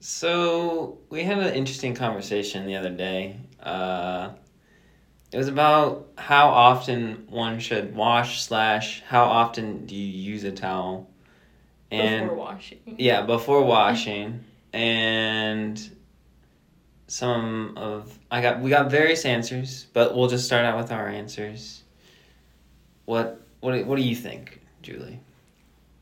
So we had an interesting conversation the other day. Uh, it was about how often one should wash slash how often do you use a towel, before washing. yeah, before washing, and some of I got we got various answers, but we'll just start out with our answers. What what what do you think, Julie?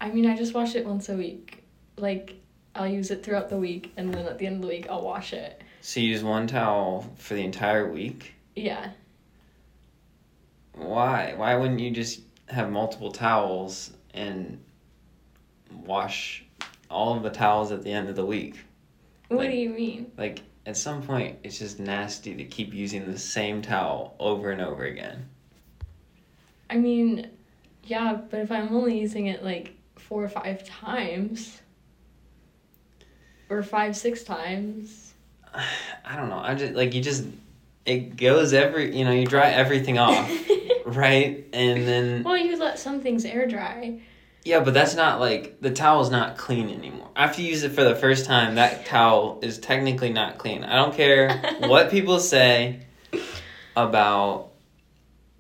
I mean, I just wash it once a week. Like, I'll use it throughout the week, and then at the end of the week, I'll wash it. So you use one towel for the entire week? Yeah. Why? Why wouldn't you just have multiple towels and wash all of the towels at the end of the week? What Like- do you mean? Like at some point it's just nasty to keep using the same towel over and over again. I mean, yeah, but if I'm only using it like four or five times, or five, six times, I don't know. I just like you just it goes every you know, you dry everything off, right? And then well, you let some things air dry. Yeah, but that's not like the towel's not clean anymore. After you use it for the first time, that towel is technically not clean. I don't care what people say about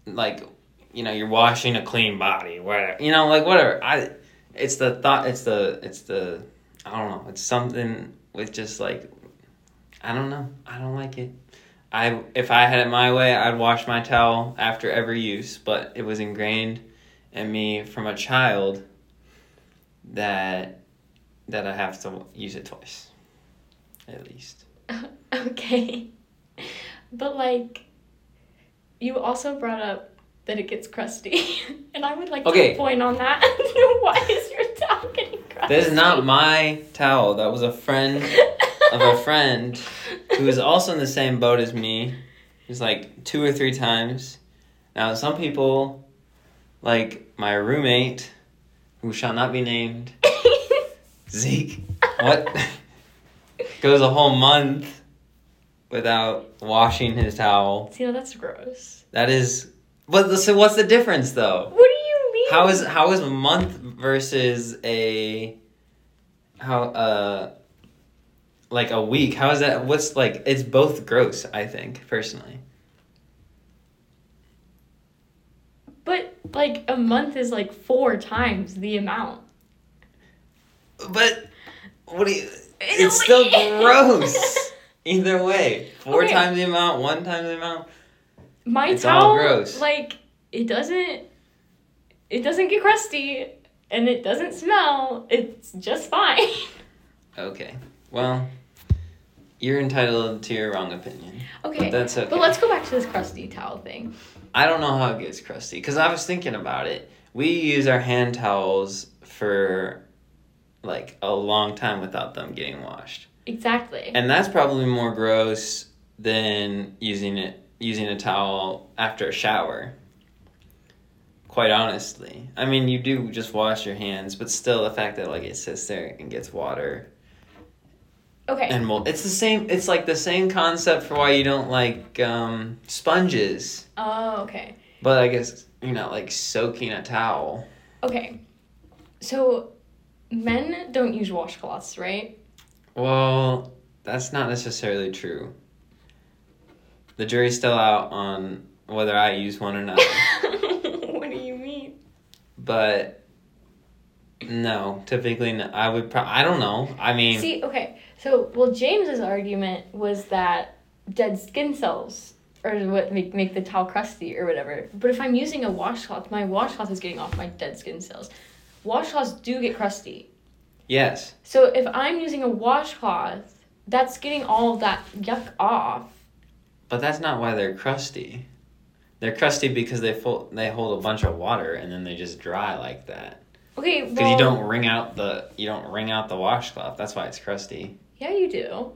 like you know, you're washing a clean body, whatever. You know, like whatever. I it's the thought it's the it's the I don't know. It's something with just like I don't know. I don't like it. I if I had it my way, I'd wash my towel after every use, but it was ingrained in me from a child that that I have to use it twice, at least. okay. But like, you also brought up that it gets crusty, and I would like Okay. to point on that. Why is your towel getting crusty? That is not my towel. That was a friend of a friend who was also in the same boat as me. Was like two or three times. Now, some people, like my roommate, who shall not be named, Zeke, what? goes a whole month without washing his towel. See, no, that's gross. That is. But so what's the difference though? What do you mean? How is how is a month versus a how uh like a week? How is that? What's like? It's both gross. I think personally. But like a month is like four times the amount. But what do you? It's still gross. Either way, four Okay. times the amount, one time the amount. My It's all towel, gross. like it doesn't, it doesn't get crusty, and it doesn't smell. It's just fine. Okay. Well, you're entitled to your wrong opinion. okay, But that's okay. but let's go back to this crusty towel thing. I don't know how it gets crusty because I was thinking about it. We use our hand towels for like a long time without them getting washed, Exactly. and that's probably more gross than using it using a towel after a shower. Quite honestly, I mean, you do just wash your hands, but still, the fact that like it sits there and gets water okay. and mold. It's the same. It's like the same concept for why you don't like um, sponges. Oh, okay. But I guess you're not like soaking a towel. Okay. So, men don't use washcloths, right? Well, that's not necessarily true. The jury's still out on whether I use one or not. what do you mean? But no, typically no. I would. Pro- I don't know. I mean, See, okay. So, well, James's argument was that dead skin cells are what make, make the towel crusty or whatever. But if I'm using a washcloth, my washcloth is getting off my dead skin cells. Washcloths do get crusty. yes, So if I'm using a washcloth, that's getting all that yuck off. but that's not why they're crusty. They're crusty because they fo- they hold a bunch of water and then they just dry like that. Okay, Because well, you don't wring out the you don't wring out the washcloth. That's why it's crusty. Yeah, you do.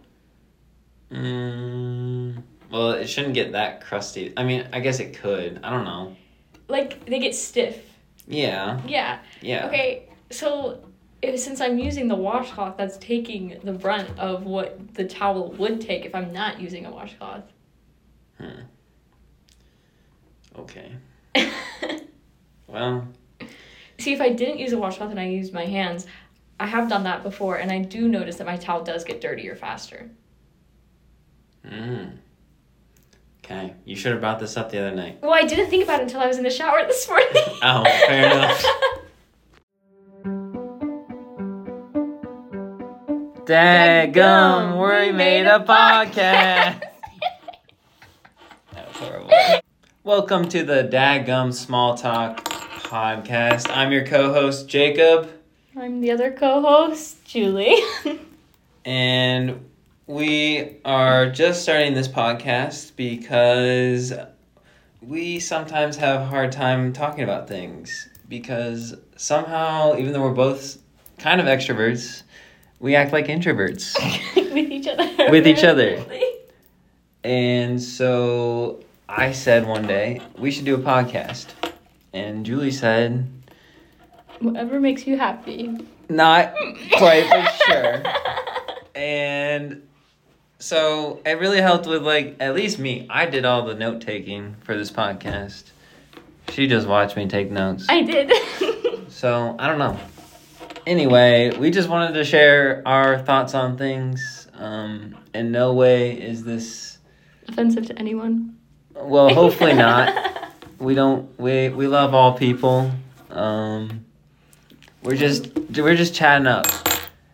Mm, well, it shouldn't get that crusty. I mean, I guess it could. I don't know. Like they get stiff. Yeah, Yeah. yeah. Okay, so if, since I'm using the washcloth, that's taking the brunt of what the towel would take if I'm not using a washcloth. Hmm. Okay. Well, See, if I didn't use a washcloth and I used my hands, I have done that before, and I do notice that my towel does get dirtier faster. Mm. Okay, you should have brought this up the other night. Well, I didn't think about it until I was in the shower this morning. Oh, fair enough. Daggum, we made a podcast. That was horrible. Welcome to the Dadgum Small Talk podcast. I'm your co-host Jacob, I'm the other co-host, Julie. and we are just starting this podcast because we sometimes have a hard time talking about things because somehow, even though we're both kind of extroverts, we act like introverts. with each other. With each other. And so I said one day, we should do a podcast. And Julie said, Whatever makes you happy. not quite for sure. And so it really helped with, like, at least me. I did all the note taking for this podcast. She just watched me take notes. I did. So I don't know. Anyway, we just wanted to share our thoughts on things. Um, in no way is this, Offensive to anyone. Well, hopefully not. we don't we we love all people. Um we're just we're just chatting up.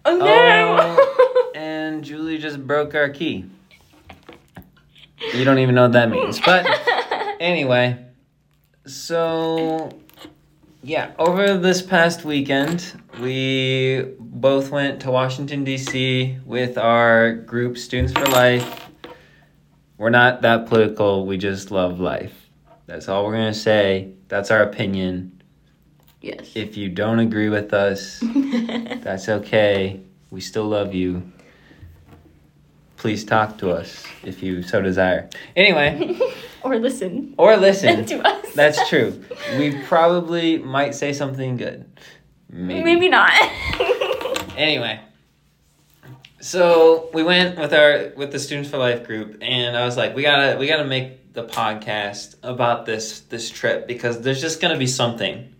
Oh Oh, and julie just broke our key. You don't even know what that means but anyway. So yeah over this past weekend we both went to washington d.c with our group students for life we're not that political we just love life. That's all we're gonna say. That's our opinion. Yes. if you don't agree with us that's okay. We still love you. Please talk to us if you so desire. Anyway. Or listen. Or listen. To us. that's true. We probably might say something good. Maybe, Maybe not. anyway so we went with our with the students for life group and i was like we gotta we gotta make the podcast about this this trip because there's just gonna be something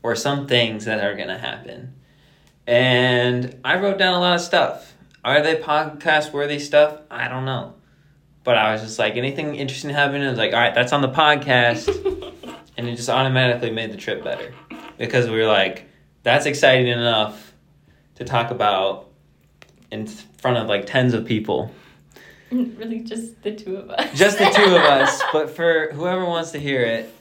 or some things that are gonna happen. And i wrote down a lot of stuff. Are they podcast worthy stuff? I don't know. But i was just like anything interesting happening? I was like all right that's on the podcast. And it just automatically made the trip better. Because we were like that's exciting enough to talk about in front of like tens of people really, just the two of us. just the two of us but for whoever wants to hear it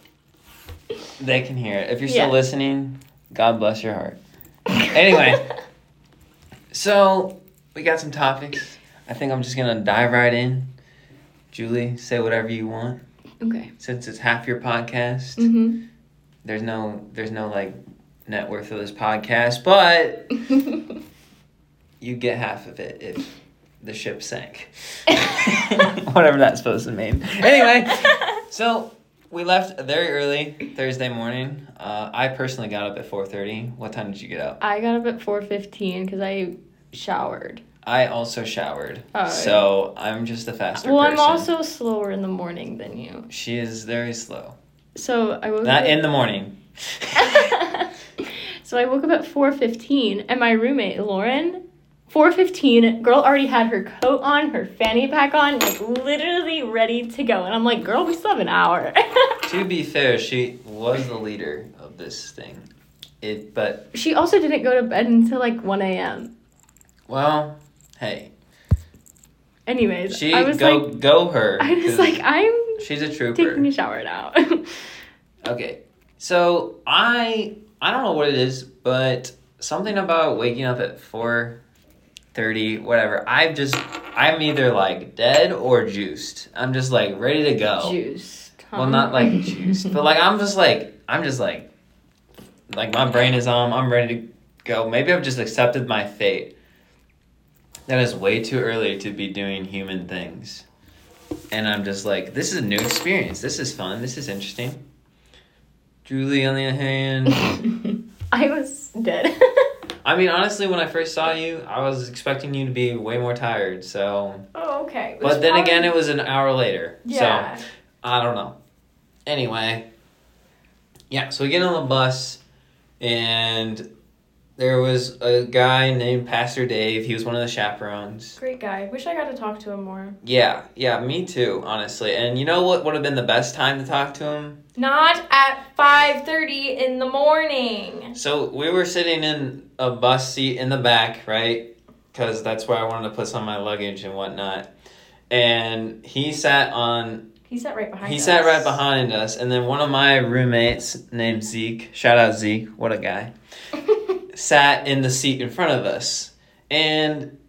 they can hear it if you're still Yeah. listening god bless your heart anyway so we got some topics i think i'm just gonna dive right in julie say whatever you want Okay. since it's half your podcast Mm-hmm. there's no there's no like net worth of this podcast but you get half of it if the ship sank. Whatever that's supposed to mean. Anyway, so we left very early Thursday morning. Uh, I personally got up at four thirty. What time did you get up? I got up at four fifteen because I showered. I also showered, Oh, so I'm just a faster well, person. I'm also slower in the morning than you. She is very slow. So I woke Not up. in the morning. so I woke up at four fifteen, and my roommate Lauren. 4:15, girl already had her coat on, her fanny pack on, like literally ready to go. And I'm like, "Girl, we still have an hour." To be fair, she was the leader of this thing. It, but she also didn't go to bed until like 1 a.m. well, hey, Anyways, she I was go like, go her. I was like, I'm she's a trooper. taking a shower now. Okay. So I I don't know what it is, but something about waking up at four thirty, whatever. I've just I'm either like dead or juiced. I'm just like ready to go. Juice. Well, not like juiced, but like I'm just like I'm just like like my brain is on. I'm ready to go. Maybe I've just accepted my fate. That is way too early to be doing human things. And I'm just like, this is a new experience. This is fun. This is interesting. Julie, on the other hand, I was dead. I mean, honestly, when I first saw you, I was expecting you to be way more tired. So, oh, okay. but then again, it was an hour later. yeah. So, I don't know. Anyway, yeah, so we get on the bus and there was a guy named Pastor Dave. He was one of the chaperones. Great guy. Wish I got to talk to him more. Yeah, yeah, me too, honestly. And you know what would have been the best time to talk to him? Not at 5:30 in the morning. So we were sitting in a bus seat in the back, right? Because that's where I wanted to put some of my luggage and whatnot. And he sat on. He sat right behind He us. sat right behind us, and then one of my roommates named Zeke, shout out Zeke, what a guy, sat in the seat in front of us. And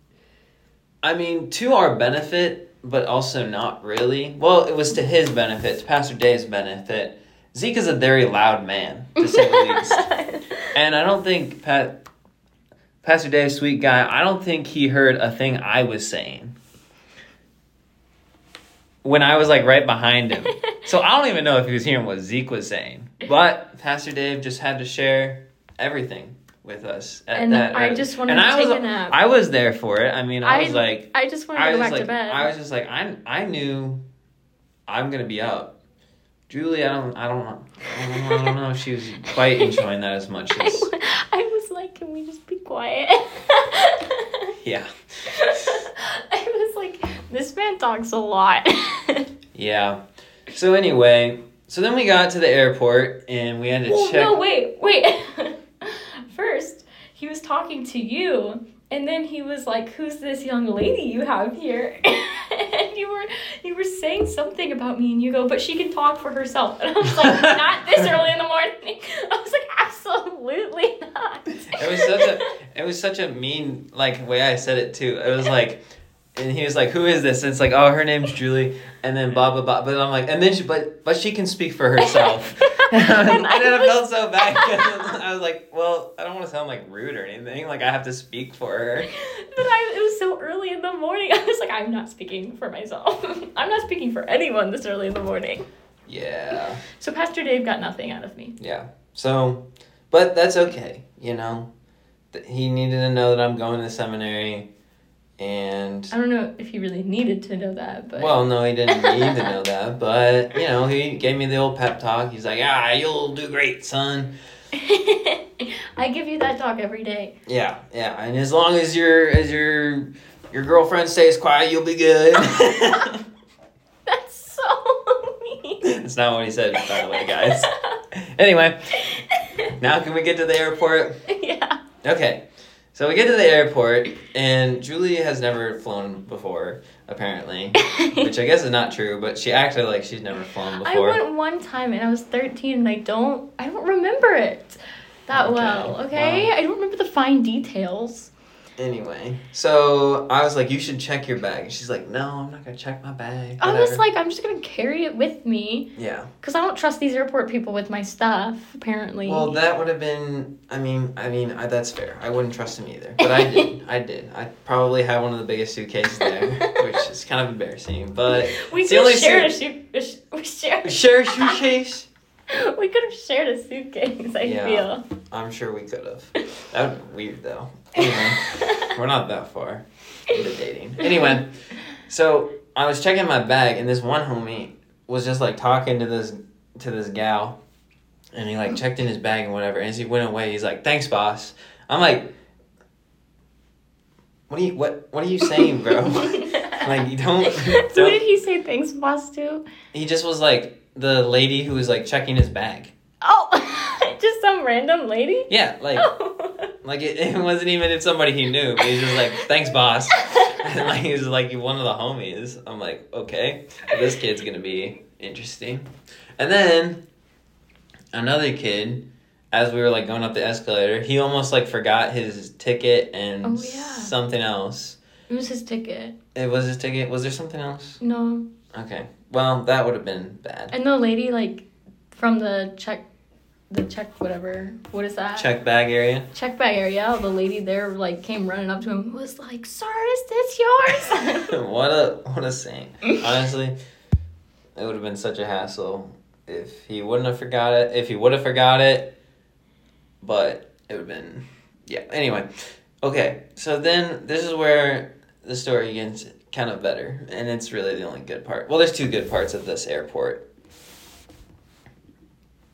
I mean, to our benefit, but also not really. Well, it was to his benefit, to Pastor Dave's benefit. Zeke is a very loud man, to say the least. And I don't think Pat, Pastor Dave, sweet guy, I don't think he heard a thing I was saying when I was like right behind him. So I don't even know if he was hearing what Zeke was saying. But Pastor Dave just had to share everything with us. At And that, I just wanted and to I take was, a nap. I was there for it. I mean, I, I- was like, I just wanted I to go back like, to bed. I was just like, I, I knew I'm gonna be up. Julie, I don't, I don't, know. I don't know, I don't know if she was quite enjoying that as much I, as, wa- I was like, can we just be quiet? yeah, I was like, this man talks a lot. yeah. So anyway, so then we got to the airport and we had to well, check. no, wait, wait. First, he was talking to you, and then he was like, "Who's this young lady you have here?" and you were you were saying something about me, and you go, "But she can talk for herself." And I was like, "Not this early in the morning." I was like, "Absolutely not." It was such a it was such a mean like way I said it too. It was like and he was like, Who is this? And it's like, Oh, her name's Julie and then blah blah blah. But I'm like and then she but but she can speak for herself. and, I then I was- felt so bad 'cause I was like, Well, I don't want to sound like rude or anything. Like I have to speak for her. But I, it was so early in the morning. I was like, I'm not speaking for myself. I'm not speaking for anyone this early in the morning. Yeah. So Pastor Dave got nothing out of me. Yeah. So but that's okay, you know. He needed to know that I'm going to seminary and I don't know if he really needed to know that, but Well, no, he didn't need to know that, but you know, he gave me the old pep talk. He's like, "Ah, you'll do great, son." I give you that talk every day. Yeah, yeah, and as long as your as your your girlfriend stays quiet, you'll be good. That's so mean. That's not what he said, by the way, guys. Anyway, now can we get to the airport? yeah. Okay, so we get to the airport, and Julie has never flown before, apparently, which I guess is not true, but she acted like she's never flown before. I went one time and I was 13 and I don't I don't remember it that Okay, well, okay? I don't remember the fine details. Anyway, so I was like, "You should check your bag." And she's like, "No, I'm not gonna check my bag." I was whatever." like, I'm just gonna carry it with me "Yeah." because I don't trust these airport people with my stuff. Apparently. Well, that would have been. I mean, I mean, I, that's fair. I wouldn't trust him either, but I did. I did. I probably had one of the biggest suitcases there, which is kind of embarrassing. But We It's the could only have shared a suit. We share a suitcase. we could have shared a suitcase. I Yeah. feel. I'm sure we could have. That would be weird though. Anyway, we're not that far into dating. Anyway, so I was checking my bag, and this one homie was just like talking to this to this gal, and he like checked in his bag and whatever. And as he went away, he's like, "Thanks, boss." I'm like, "What are you what What are you saying, bro?" like, you don't. Don't did he say thanks, boss to? he just was like the lady who was like checking his bag. Oh, Just some random lady. Yeah, like. Oh. Like it, it wasn't even if somebody he knew. But he's just like, "Thanks, boss." and like he was like one of the homies. I'm like, okay, this kid's gonna be interesting. And then another kid, as we were like going up the escalator, he almost like forgot his ticket and Oh, yeah. something else. it was his ticket. It was his ticket. Was there something else? No, Okay. Well, that would have been bad. and the lady like from the check, the check whatever. What is that? Check bag area. check bag area, the lady there like came running up to him, was like, "Sir, is this yours?" what a what a saint. Honestly, it would have been such a hassle if he wouldn't have forgot it. If he would have forgot it, but it would have been yeah. Anyway, okay. So then this is where the story gets kind of better, and it's really the only good part. Well, there's two good parts of this airport.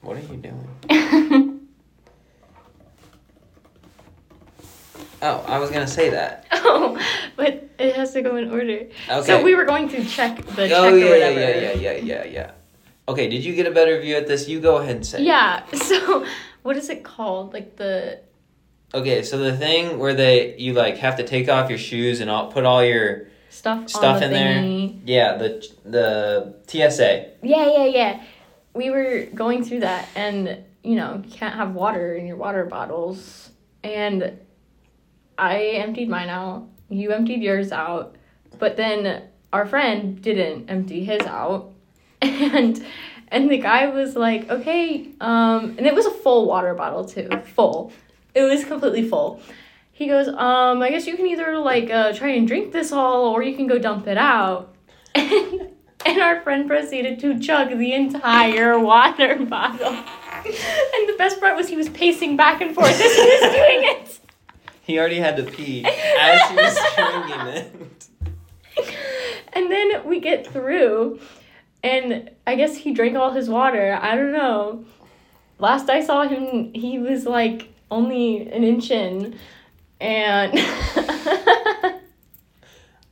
What are you doing? Oh, I was gonna say that. Oh, but it has to go in order. Okay. So we were going to check the oh, check oh or yeah, yeah, whatever. yeah, yeah, yeah, yeah, yeah. Okay, did you get a better view at this? You go ahead and say. Yeah. So what is it called? Like the Okay, so the thing where they you like have to take off your shoes and all, put all your stuff Stuff the in there. yeah the the TSA. Yeah, yeah, yeah. We were going through that, and you know, you can't have water in your water bottles. And I emptied mine out. You emptied yours out, but then our friend didn't empty his out, and and the guy was like, okay, um, and it was a full water bottle too, full. It was completely full. He goes, um, I guess you can either like uh, try and drink this all, or you can go dump it out. And, and our friend proceeded to chug the entire water bottle. And the best part was he was pacing back and forth as he was doing it. He already had to pee as he was drinking it. And then we get through, and I guess he drank all his water. I don't know. Last I saw him, he was like only an inch in. And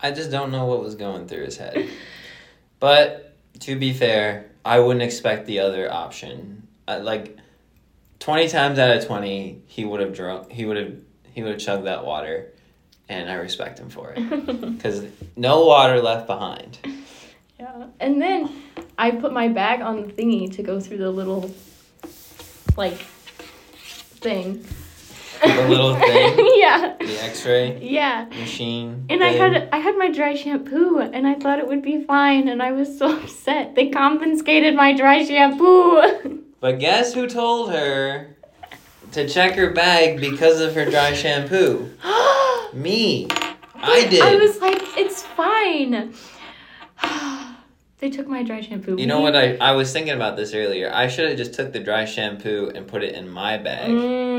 I just don't know what was going through his head. But to be fair, I wouldn't expect the other option. I, like twenty times out of twenty, he would have drunk. He would have. He would have chugged that water, and I respect him for it because no water left behind. yeah. And then I put my bag on the thingy to go through the little, like, thing. The little thing? yeah. The X-ray Yeah. machine. And I had I had my dry shampoo and I thought it would be fine and I was so upset. They confiscated my dry shampoo. But guess who told her to check her bag because of her dry shampoo? Me. I did. I was like, it's fine. they took my dry shampoo. You know what I I was thinking about this earlier. I should have just took the dry shampoo and put it in my bag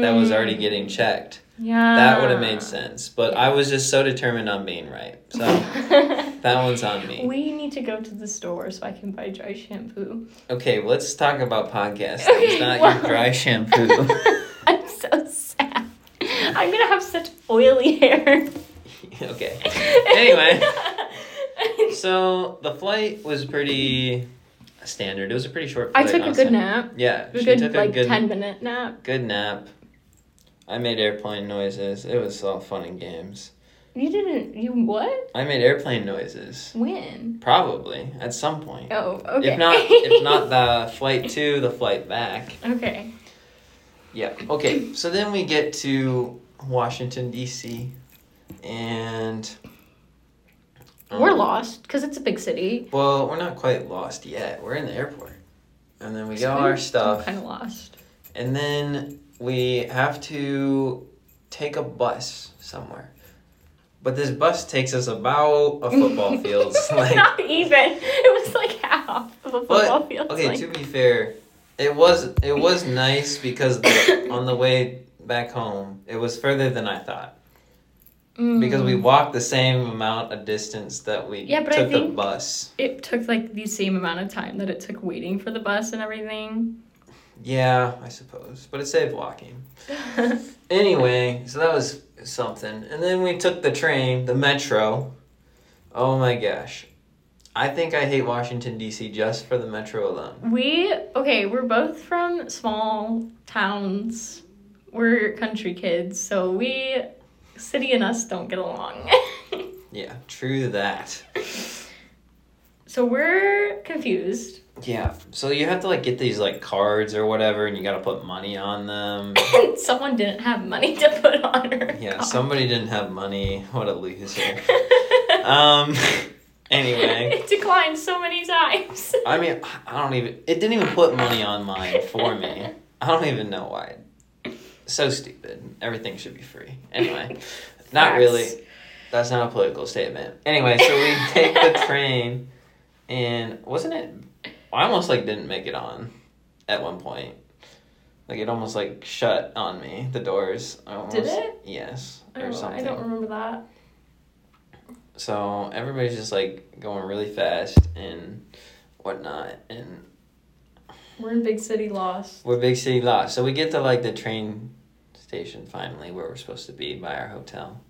that was mm. already getting checked. Yeah. That would have made sense. But I was just so determined on being right. So that one's on me. we need to go to the store so I can buy dry shampoo. Okay, let's talk about podcast Okay, things, not well- your dry shampoo. I'm so sad. I'm gonna have such oily hair. okay. Anyway. So the flight was pretty standard. It was a pretty short flight. I took a good nap. Yeah, A she good took a like good ten minute nap. good nap. I made airplane noises. It was all fun and games. You didn't. You what? I made airplane noises. When? Probably at some point. Oh, okay. If not, if not the flight to the flight back. okay. Yeah. Okay. So then we get to Washington D.C. and um, We're lost because it's a big city. Well, we're not quite lost yet. We're in the airport, and then we get all our stuff, Kind of lost. and then we have to take a bus somewhere. But this bus takes us about a football field. like, Not even. It was like half of a football but field. okay, like, to be fair, it was it was nice because the, on the way back home, it was further than I thought because we mm, walked the same amount of distance that we Yeah, but I took the bus. it took like the same amount of time that it took waiting for the bus and everything. Yeah, I suppose, but it saved walking. Anyway, so that was something. And then we took the train, the metro. Oh my gosh. I think I hate Washington D.C. just for the metro alone. we okay. We're both from small towns. We're country kids, so we city and us don't get along. Yeah, true that. so we're confused. Yeah, so you have to like get these like cards or whatever, and you got to put money on them. Someone didn't have money to put on her. Yeah, card. somebody didn't have money. What a loser. Um. Anyway, it declined so many times. I mean, I don't even. It didn't even put money on mine for me. I don't even know why. So stupid. Everything should be free. Anyway, not really. That's not a political statement. Anyway, so we take the train, and wasn't it? I almost like didn't make it on, at one point. Like it almost like shut on me. The doors. I almost, Did it? Yes, I or don't, I don't remember that. So everybody's just like going really fast and whatnot, and We're in big city lost. we're big city lost. So we get to like the train station finally where we're supposed to be by our hotel.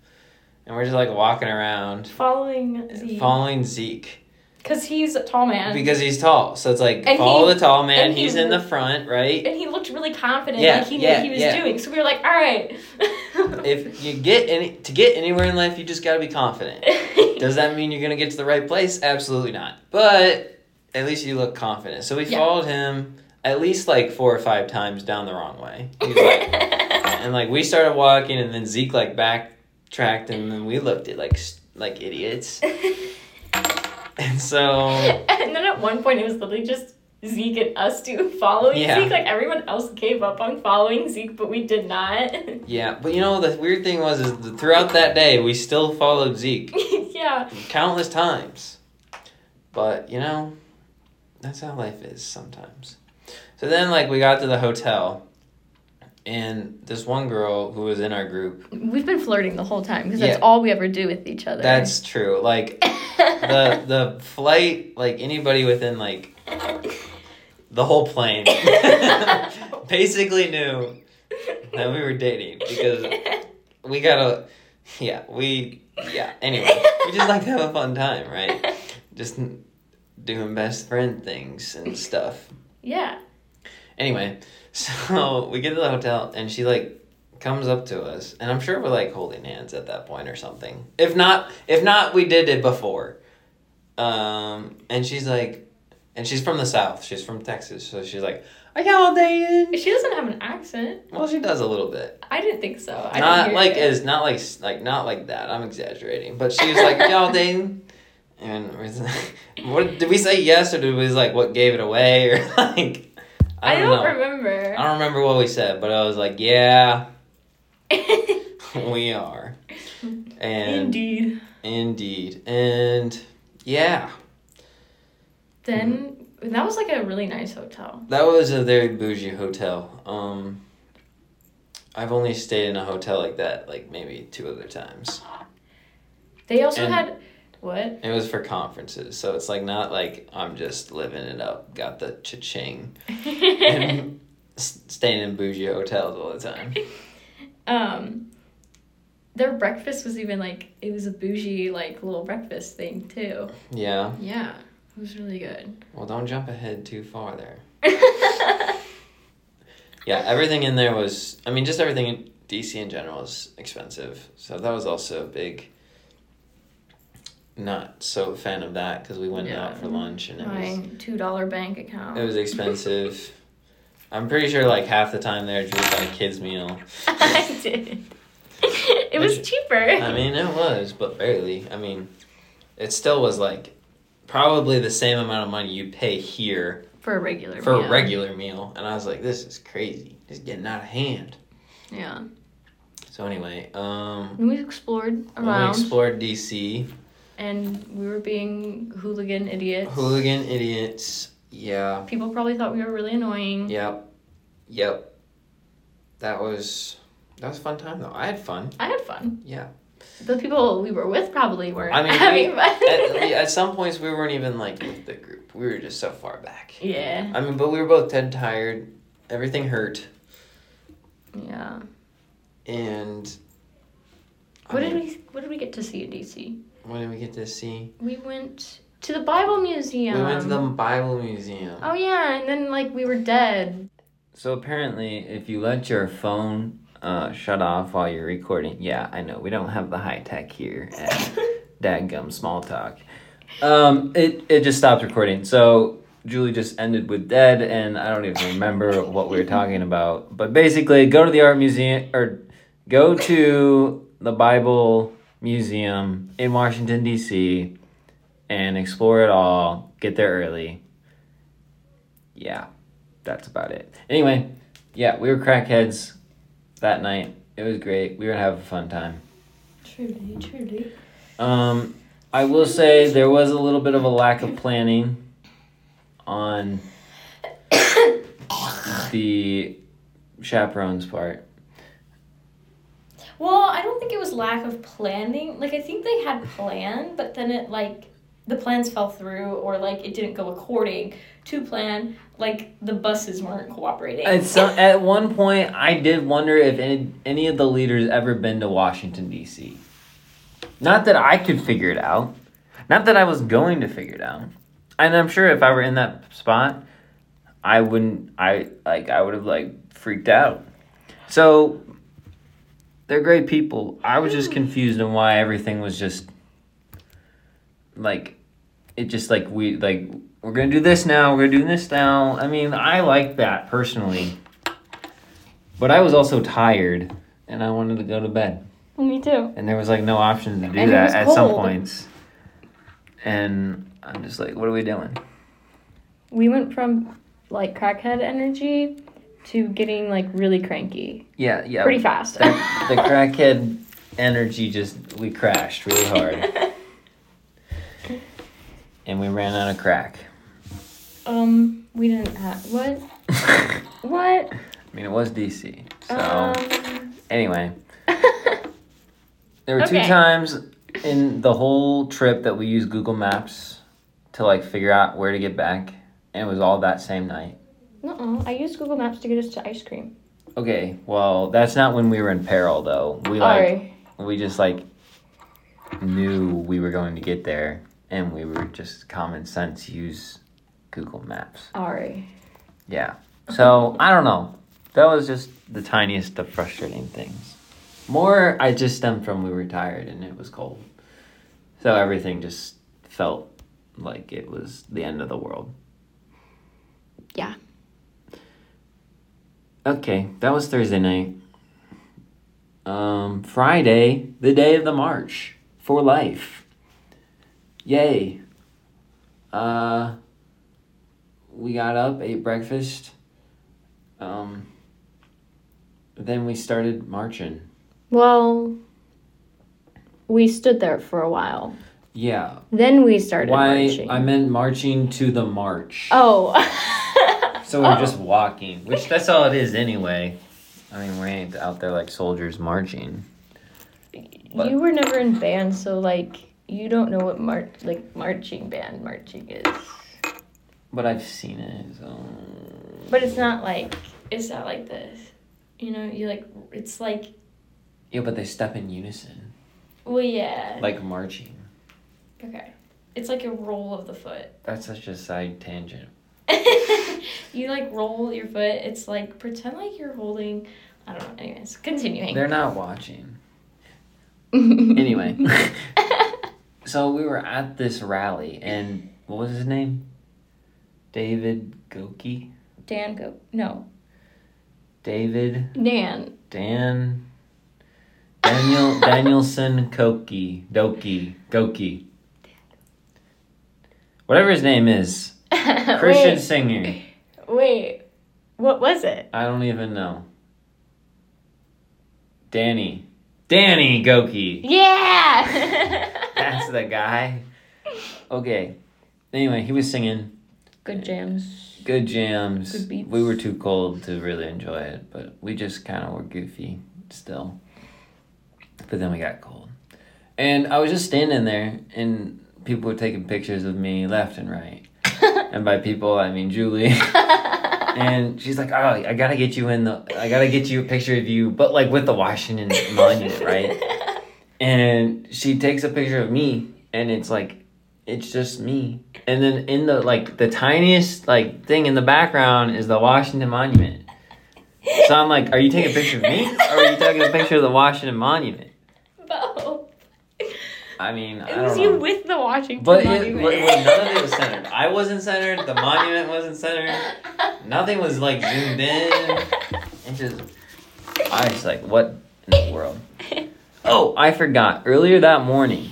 And we're just like walking around Following Zeke. following Zeke Because he's a tall man. because he's tall. So it's like And follow he- the tall man, he he's in the front, right? and he looked really confident, Yeah, like he knew yeah, what he was yeah. doing. So we were like, all right. If you get any to get anywhere in life, you just got to be confident. Does that mean you're going to get to the right place? Absolutely not. But at least you look confident. So we Yeah. followed him at least like four or five times down the wrong way. He was like, and like we started walking, and then Zeke like backtracked, and then we looked at like like idiots. And so and then at one point it was literally just Zeke and us two following Yeah. Zeke. Like everyone else gave up on following Zeke, but we did not. yeah, but you know the weird thing was is throughout that day we still followed Zeke yeah. countless times. But you know, that's how life is sometimes. So then like we got to the hotel and this one girl who was in our group We've been flirting the whole time because that's all we ever do with each other. That's true. Like the the flight, like anybody within like the whole plane basically knew that we were dating because we gotta yeah, we yeah, anyway. We just like to have a fun time, right? Just doing best friend things and stuff. yeah. Anyway, so we get to the hotel and she like comes up to us and I'm sure we're like holding hands at that point or something. If not if not we did it before. Um and she's like and she's from the south. She's from Texas. So she's like, "Are y'all dating?" She doesn't have an accent. Well, she does a little bit. I didn't think so. I not didn't like it. as not like like not like that. I'm exaggerating. But she's like, "Y'all dating?" And we're like, what did we say yes or did we like what gave it away or like I I don't, don't, know. remember. I don't remember what we said, but I was like, yeah, we are. And Indeed. indeed. And yeah, Then that was like a really nice hotel. that was a very bougie hotel. Um I've only stayed in a hotel like that like maybe two other times. They also And- had what? It was for conferences, so it's like not like I'm just living it up, got the cha-ching, and staying in bougie hotels all the time. um their breakfast was even like it was a bougie like little breakfast thing too. Yeah. Yeah. It was really good. Well, don't jump ahead too far there. Yeah, everything in there was. I mean, just everything in DC in general is expensive. So that was also a big. Not so a fan of that because we went Yeah. out for lunch and it was My two dollar bank account. it was expensive. I'm pretty sure like half the time there, Julie got a kids meal. I did. It was Which- cheaper. I mean, it was, but barely. I mean, it still was like probably the same amount of money you pay here for a regular for meal. a regular meal, and I was like, this is crazy. It's getting out of hand. Yeah. So anyway, um, And we explored when we explored DC, and we were being hooligan idiots. hooligan idiots. Yeah, People probably thought we were really annoying. yep, yep. That was that was a fun time though. I had fun. I had fun. Yeah. The people we were with probably weren't I mean, having we- fun. At, at some points, we weren't even like with the group. We were just so far back. yeah. I mean, but we were both dead tired. Everything hurt, Yeah. and I What did we What did we get to see in DC? What did we get to see? We went to the Bible Museum. We went to the Bible Museum. Oh yeah, and then like we were dead. So apparently, if you let your phone uh, shut off while you're recording, yeah, I know we don't have the high tech here at Dadgum Small Talk. Um, it it just stopped recording. So Julie just ended with dead, and I don't even remember what we were talking about. But basically, go to the art museum or go to the Bible Museum in Washington D.C. and explore it all. Get there early. Yeah, that's about it. Anyway, yeah, we were crackheads that night. It was great. We were having a fun time. Truly, truly. Um, I will say there was a little bit of a lack of planning on the chaperone's part. Well, I don't think it was lack of planning. Like I think they had planned, but then it like the plans fell through or like it didn't go according to plan, like the buses weren't cooperating. At some, at one point, I did wonder if any, any of the leaders ever been to Washington D.C. Not that I could figure it out. Not that I was going to figure it out. And I'm sure if I were in that spot, I wouldn't. I like. I would have like freaked out. So they're great people. I was just confused on why everything was just like it. Just like we like we're gonna do this now. We're gonna do this now. I mean, I like that personally, but I was also tired and I wanted to go to bed Me too. and there was like no option to do And that at some points. And I'm just like, what are we doing? We went from like crackhead energy to getting like really cranky Yeah, yeah. pretty fast. The, the crackhead energy just we crashed really hard, and we ran out of crack. um, we didn't have what? What? I mean, it was DC. So Um, anyway, there were two times in the whole trip that we used Google Maps to like figure out where to get back, and it was all that same night. Uh-uh. I used Google Maps to get us to ice cream. Okay, well, that's not when we were in peril though. We like Sorry. we just like knew we were going to get there and we were just common sense use Google Maps. Sorry. Yeah. So, I don't know. That was just the tiniest of frustrating things. More I just stemmed from we were tired and it was cold. So everything just felt like it was the end of the world. Yeah. Okay, that was Thursday night. Um, Friday, the day of the march for life. Yay. Uh, we got up, ate breakfast. Um, then we started marching. Well, we stood there for a while. Yeah. Then we started Why? marching. I meant marching to the march. oh. So we're Oh. just walking, which that's all it is anyway. I mean, we ain't out there like soldiers marching. But- You were never in band, so like you don't know what mar- like marching band marching is. But I've seen it, so. But it's not like It's not like this. You know, you like it's like Yeah, but they step in unison, well yeah. like marching. okay. It's like a roll of the foot. That's such a side tangent. you like roll your foot. It's like pretend like you're holding I don't know. Anyways, continuing. They're not watching. Anyway, so we were at this rally, and what was his name? David Goki? Dan go no David Dan. Dan Daniel Danielson Koki Doki Goki. Whatever his name is. Christian singer. Wait, what was it? I don't even know. Danny. Danny Gokey. Yeah. That's the guy. Okay. Anyway, he was singing Good jams. good jams. Good beats. We were too cold to really enjoy it, but we just kind of were goofy still. But then we got cold. And I was just standing there, and people were taking pictures of me left and right. And by people, I mean Julie. and she's like, "Oh, I gotta get you in the, I gotta get you a picture of you, but like with the Washington Monument, right?" And she takes a picture of me, and it's like, it's just me. And then in the like the tiniest like thing in the background is the Washington Monument. So I'm like, "Are you taking a picture of me, or are you taking a picture of the Washington Monument?" I mean, I It don't was know. you with the Washington But it, Monument. but, but none of it was centered. I wasn't centered. The monument wasn't centered. Nothing was like zoomed in. It just, I was like, what in the world? Oh, I forgot. Earlier that morning,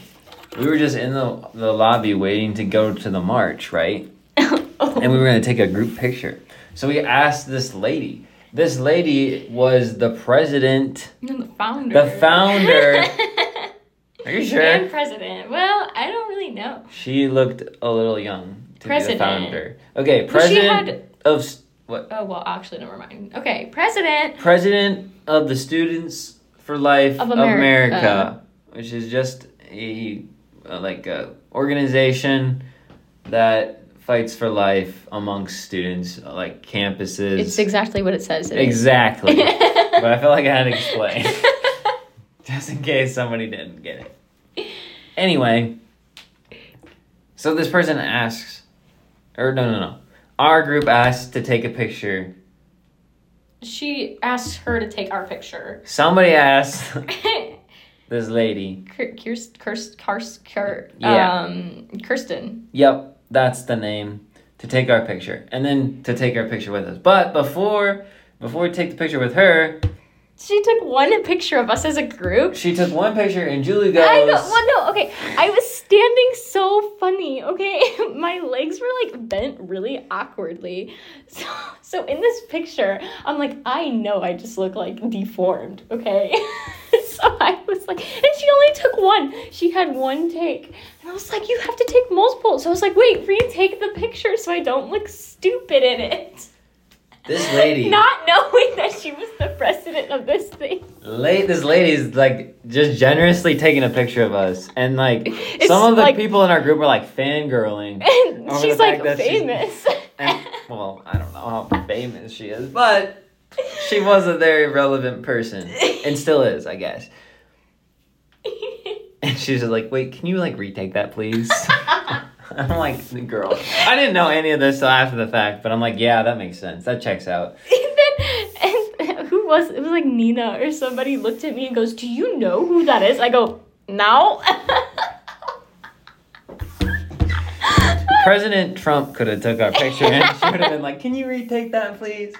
we were just in the, the lobby waiting to go to the march, right? And we were going to take a group picture. So we asked this lady. This lady was the president. the founder. The founder. Are you sure? And president. Well, I don't really know. She looked a little young to President. be the founder. Okay, president had- of what? Oh well, actually, never mind. Okay, president. President of the Students for Life Of America. America, which is just a like a organization that fights for life amongst students, like campuses. It's exactly what it says. it exactly. but I feel like I had to explain, just in case somebody didn't get it. Anyway, so this person asks, or no, no, no. Our group asked to take a picture. She asked her to take our picture. Somebody asked this lady. Kirst, Kirst, Kirst, Kirst, Yeah. um, Kirsten. Yep, that's the name. To take our picture, and then to take our picture with us. But before, before we take the picture with her, She took one picture of us as a group. she took one picture, and Julie goes. I know. Well, no. Okay, I was standing so funny. Okay, my legs were like bent really awkwardly. So, so in this picture, I'm like, I know I just look like deformed. Okay, so I was like, and she only took one. She had one take, and I was like, you have to take multiple. So I was like, wait, retake the picture so I don't look stupid in it. This lady. Not knowing that she was the president of this thing. Late, this lady's like just generously taking a picture of us, and like It's some of the like- people in our group were like fangirling. And she's like that she's- famous. And well, I don't know how famous she is, but she was a very relevant person, and still is, I guess. And she's just like, "Wait, can you like retake that, please?" I'm like, "Girl, I didn't know any of this till after the fact, but I'm like, yeah, that makes sense. That checks out." and then, and who was it? Was like Nina or somebody looked at me and goes, "Do you know who that is?" I go, "No." President Trump could have took our picture, and she would have been like, "Can you retake that, please?"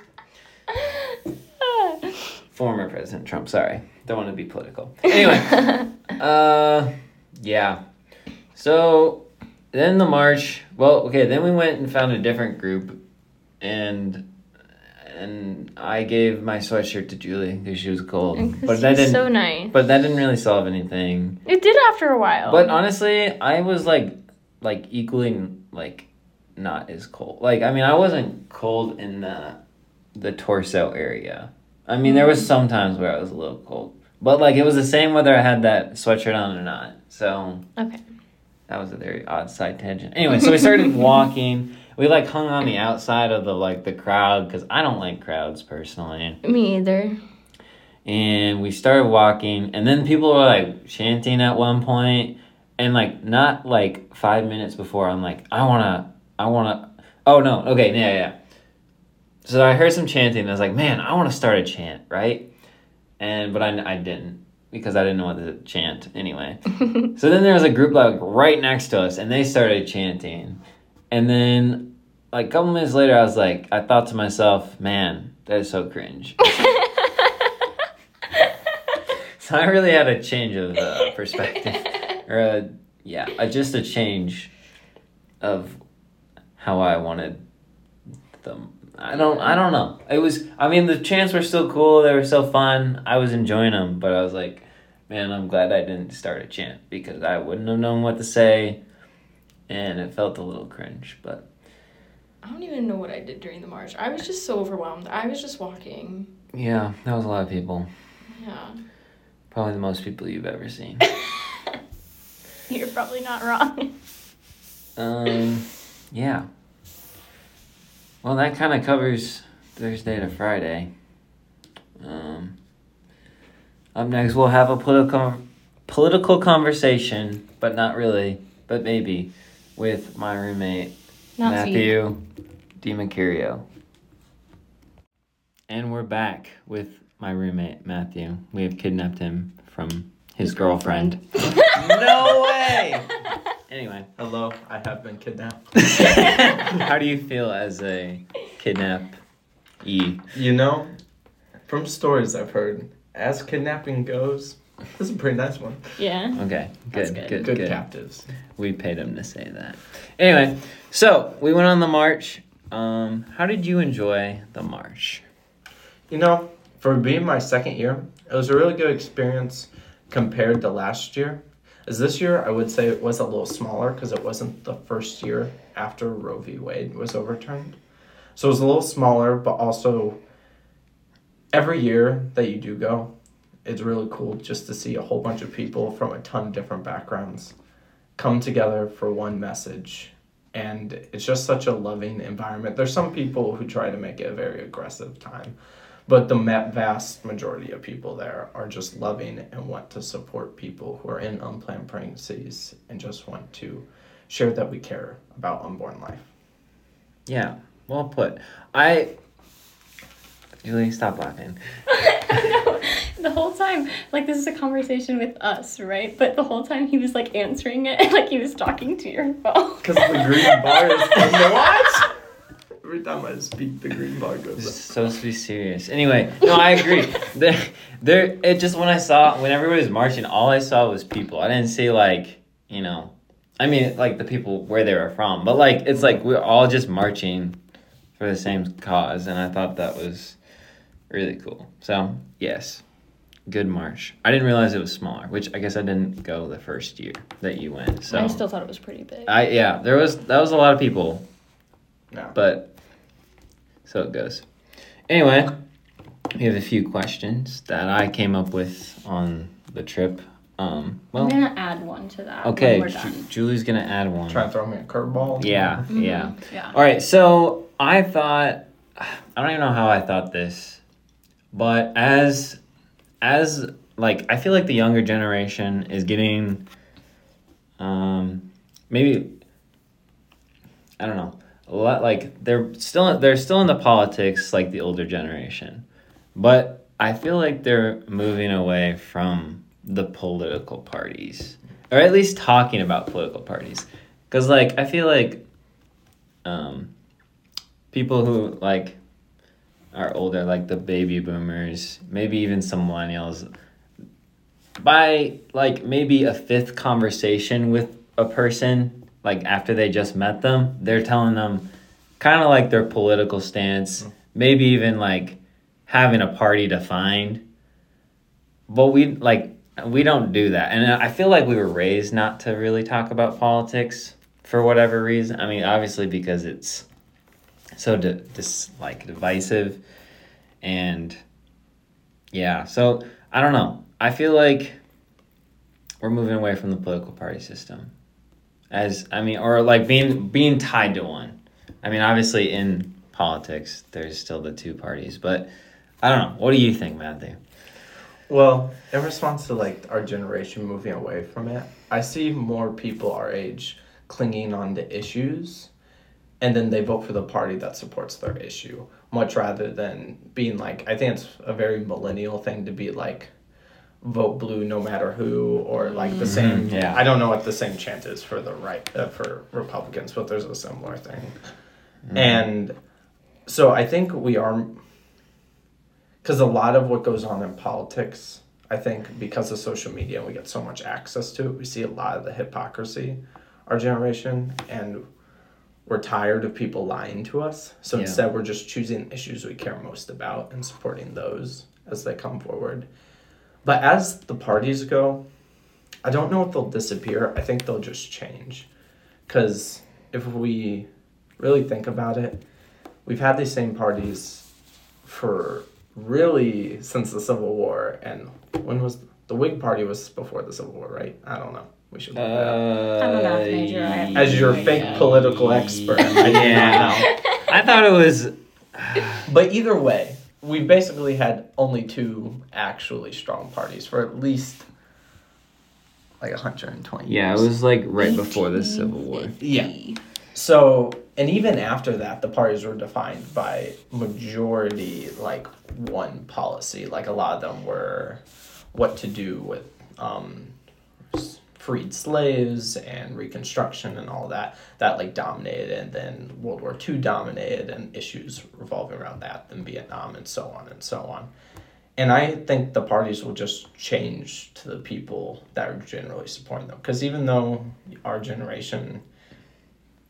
Former President Trump. Sorry, don't want to be political. Anyway, uh, yeah. So then the march. Well, okay. Then we went and found a different group, and and I gave my sweatshirt to Julie because she was cold. But that didn't. so nice. but that didn't really solve anything. It did after a while. But honestly, I was like, like equally like, not as cold. Like I mean, I wasn't cold in the, the torso area. I mean, there was mm. some times where I was a little cold, but like it was the same whether I had that sweatshirt on or not. So okay. That was a very odd side tangent. Anyway, so we started walking. We like hung on the outside of the like the crowd because I don't like crowds personally. Me either. and we started walking and then people were like chanting at one point and like not like five minutes before i'm like i want to i want to oh no okay yeah yeah so i heard some chanting and i was like man i want to start a chant right and but I, I didn't because i didn't know what to chant anyway. So then there was a group like right next to us and they started chanting. And then like a couple minutes later i was like i thought to myself man that is so cringe. So I really had a change of uh, perspective, or a, yeah, a, just a change of how I wanted them. I don't, I don't know. It was, I mean, the chants were still cool. They were still fun. I was enjoying them, but I was like, man, I'm glad I didn't start a chant because I wouldn't have known what to say, and it felt a little cringe. But I don't even know what I did during the march. I was just so overwhelmed. I was just walking. yeah, that was a lot of people. Yeah. Probably the most people you've ever seen. You're probably not wrong. Um, yeah. Well, that kind of covers Thursday to Friday. Um, up next, we'll have a political political conversation, but not really, but maybe, with my roommate Not Matthew DiMercurio. And we're back with my roommate Matthew. We have kidnapped him from his girlfriend. no way. Anyway. Hello, I have been kidnapped. How do you feel as a kidnap e? You know, from stories I've heard, as kidnapping goes, this is a pretty nice one. Yeah. Okay, That's good, good. good, Good, good. captives. We paid him to say that. Anyway, so we went on the march. Um, how did you enjoy the march? You know, for being my second year, it was a really good experience compared to last year. As this year, I would say it was a little smaller because it wasn't the first year after Roe v. Wade was overturned. So it was a little smaller, but also every year that you do go, it's really cool just to see a whole bunch of people from a ton of different backgrounds come together for one message. And it's just such a loving environment. There's some people who try to make it a very aggressive time, but the vast majority of people there are just loving and want to support people who are in unplanned pregnancies and just want to share that we care about unborn life. Yeah, well put. I. Julie, stop laughing. no, the whole time, like this is a conversation with us, right? But the whole time he was like answering it, like he was talking to your phone. Because the green bar is fun to watch. Every time I speak, the green bar This goes up. supposed to be serious. Anyway, no, I agree. there, there. It just when I saw when everybody was marching, all I saw was people. I didn't see like you know, I mean like the people where they were from, but like it's like we're all just marching for the same cause, and I thought that was really cool. So yes, good march. I didn't realize it was smaller, which I guess I didn't go the first year that you went. So I still thought it was pretty big. I yeah, there was that was a lot of people, No. but so it goes. Anyway, we have a few questions that I came up with on the trip. Um, well, I'm gonna add one to that. okay, when we're Ju- done. Julie's gonna add one. Trying to throw me a curveball. Yeah, Mhm, yeah. Yeah. All right, so I thought I don't even know how I thought this, but as as like I feel like the younger generation is getting um maybe I don't know. Lot like they're still they're still in the politics like the older generation. But I feel like they're moving away from the political parties or at least talking about political parties. Cuz like I feel like um people who like are older like the baby boomers, maybe even some millennials by like maybe a fifth conversation with a person like after they just met them they're telling them kind of like their political stance mm-hmm. maybe even like having a party to find. But we like we don't do that. And i feel like we were raised not to really talk about politics for whatever reason. I mean obviously because it's so di- dis- like divisive. And yeah so i don't know. I feel like we're moving away from the political party system as i mean or like being being tied to one. I mean obviously in politics there's still the two parties but i don't know. What do you think matthew? Well, in response to like our generation moving away from it, I see more people our age clinging on to issues and then they vote for the party that supports their issue much rather than being like I think it's a very millennial thing to be like vote blue no matter who or like the same Mhm, yeah. I don't know what the same chant is for the right uh, for Republicans but there's a similar thing. And so I think we are because a lot of what goes on in politics, I think because of social media and we get so much access to it, we see a lot of the hypocrisy, our generation, and we're tired of people lying to us. So Yeah. instead, we're just choosing issues we care most about and supporting those as they come forward. But as the parties go, I don't know if they'll disappear. I think they'll just change. Because if we really think about it, we've had these same parties for really since the Civil War. And when was the Whig Party was before the Civil War, right? I don't know. We should look that up. Uh, I'm a math major, As your fake idea. political expert, I Yeah. know. i thought it was But either way, we basically had only two actually strong parties for at least like 120 yeah it was like right before the civil war Yeah. So, and even after that, the parties were defined by majority, like one policy. Like a lot of them were what to do with um, s- freed slaves and Reconstruction and all that. That like dominated, and then World War II dominated, and issues revolving around that, then Vietnam, and so on and so on. And I think the parties will just change to the people that are generally supporting them. Because even though our generation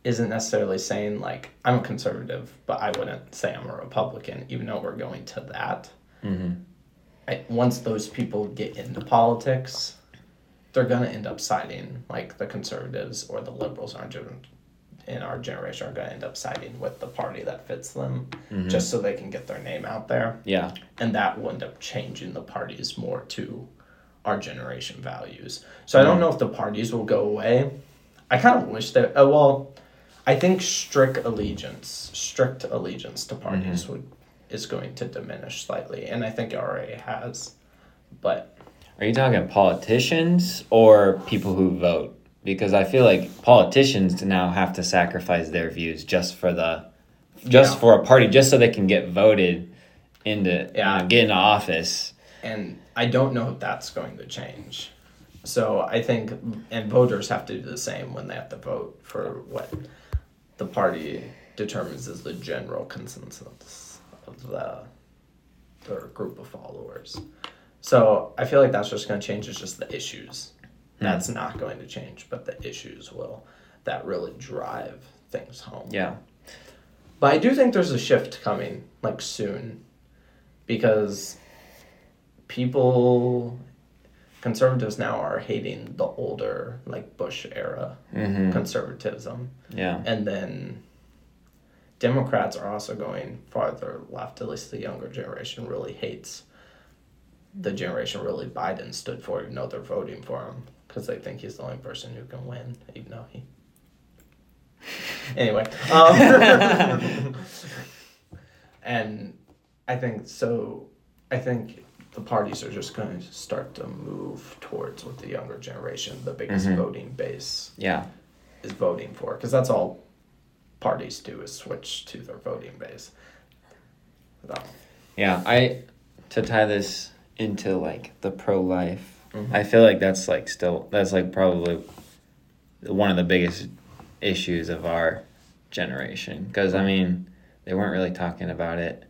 isn't necessarily saying like I'm a conservative, but I wouldn't say I'm a Republican, even though we're going to that. mm-hmm. I, once those people get into politics, they're gonna end up siding like the conservatives or the liberals aren't in our generation are gonna end up siding with the party that fits them, Mm-hmm. just so they can get their name out there, yeah and that will end up changing the parties more to our generation values. So I don't know if the parties will go away, I kind of wish that. Uh, well, I think strict allegiance, strict allegiance to parties would is going to diminish slightly, and I think it already has. But Are you talking politicians or people who vote? Because I feel like politicians now have to sacrifice their views just for the, just Yeah. for a party, just so they can get voted into, Yeah. you know, get into office. and I don't know if that's going to change. So I think, and voters have to do the same when they have to vote for what the party determines is the general consensus of the their group of followers. So I feel like that's just going to change. It's just the issues. That's not going to change, but the issues will that really drive things home. Yeah. But I do think there's a shift coming, like soon, because people, conservatives now are hating the older, like Bush era Mm-hmm. conservatism. Yeah. And then Democrats are also going farther left, at least the younger generation really hates the generation really Biden stood for, even though they're voting for him because they think he's the only person who can win, even though he. Anyway, um, and I think so. I think the parties are just going to start to move towards what the younger generation, the biggest Mhm. voting base, Yeah. is voting for, because that's all parties do is switch to their voting base. So, Yeah. I, to tie this into like the pro life, Mhm. I feel like that's like still, that's like probably one of the biggest issues of our generation. Because, I mean, they weren't really talking about it,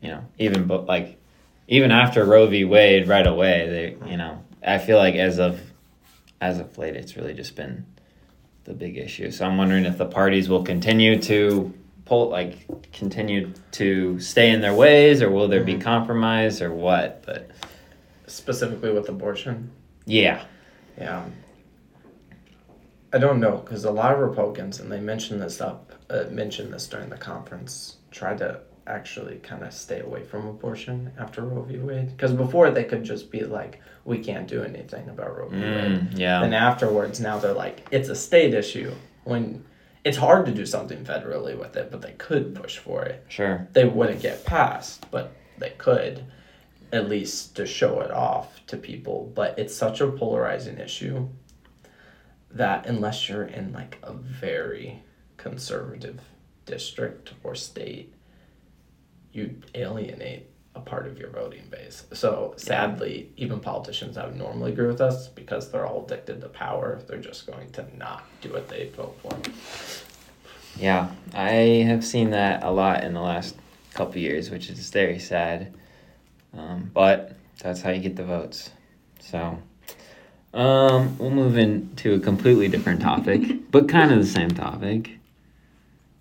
you know, even but like, even after Roe v. Wade, right away, they, you know, I feel like as of, as of late, it's really just been the big issue. So I'm wondering if the parties will continue to pull, like, continue to stay in their ways, or will there be Mhm. compromise, or what? But specifically with abortion, yeah, yeah. I don't know because a lot of Republicans, and they mentioned this up, uh, mentioned this during the conference, tried to actually kind of stay away from abortion after Roe v. Wade. Because before they could just be like, we can't do anything about Roe v. Wade. mm, yeah, And afterwards, now they're like, it's a state issue. When it's hard to do something federally with it, but they could push for it. sure, They wouldn't get passed, but they could, at least to show it off to people. But it's such a polarizing issue that unless you're in like a very conservative district or state, you alienate a part of your voting base. So sadly, even politicians that would normally agree with us, because they're all addicted to power, they're just going to not do what they vote for. yeah. I have seen that a lot in the last couple years, which is very sad. Um, but that's how you get the votes. So, um, we'll move into a completely different topic, but kind of the same topic.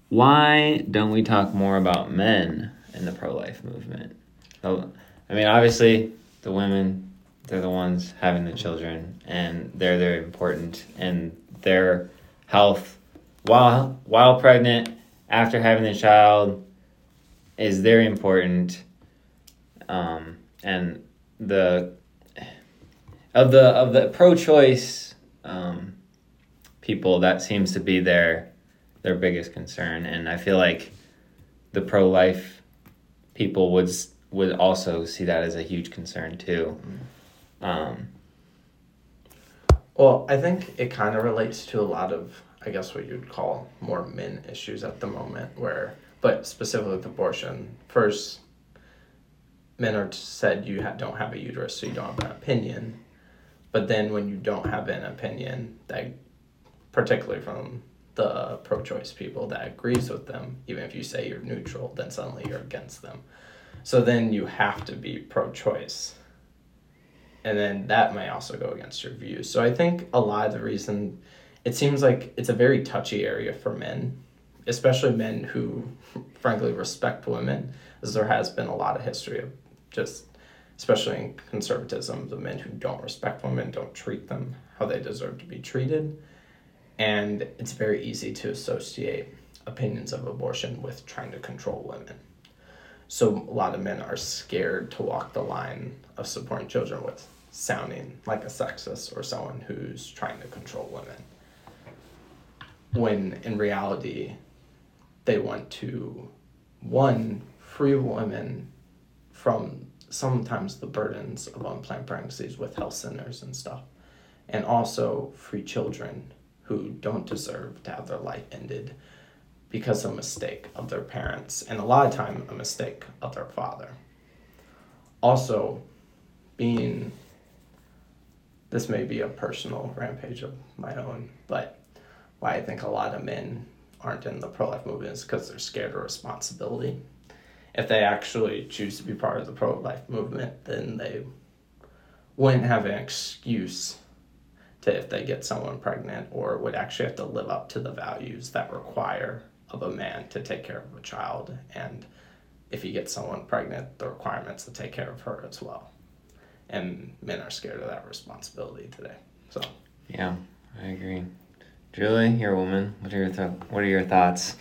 Why don't we talk more about men in the pro life movement? I mean, obviously, the women, they're the ones having the children, and they're very important, and their health while while pregnant, after having the child, is very important. Um, and the of the of the pro-choice um, people, that seems to be their their biggest concern, and I feel like the pro-life people would would also see that as a huge concern too. Um, Well, I think it kind of relates to a lot of, I guess, what you'd call more men issues at the moment, where, but specifically with abortion, first, men are said you ha- don't have a uterus, so you don't have an opinion. But then when you don't have an opinion, that, particularly from the pro choice people that agrees with them, even if you say you're neutral, then suddenly you're against them. So then you have to be pro choice and then that may also go against your views. So I think a lot of the reason it seems like it's a very touchy area for men, especially men who frankly respect women, as there has been a lot of history of just especially in conservatism, the men who don't respect women don't treat them how they deserve to be treated. And it's very easy to associate opinions of abortion with trying to control women. So a lot of men are scared to walk the line of supporting children with sounding like a sexist or someone who's trying to control women. when in reality, they want to, one, free women from sometimes the burdens of unplanned pregnancies with health centers and stuff, and also free children who don't deserve to have their life ended because of a mistake of their parents, and a lot of time a mistake of their father. Also, being this may be a personal rampage of my own, but why I think a lot of men aren't in the pro life movement is because they're scared of responsibility. If they actually choose to be part of the pro life movement, then they wouldn't have an excuse to if they get someone pregnant or would actually have to live up to the values that require of a man to take care of a child and if he gets someone pregnant the requirements to take care of her as well and men are scared of that responsibility today so Yeah, I agree. Julie, you're a woman. What are your th- What are your thoughts?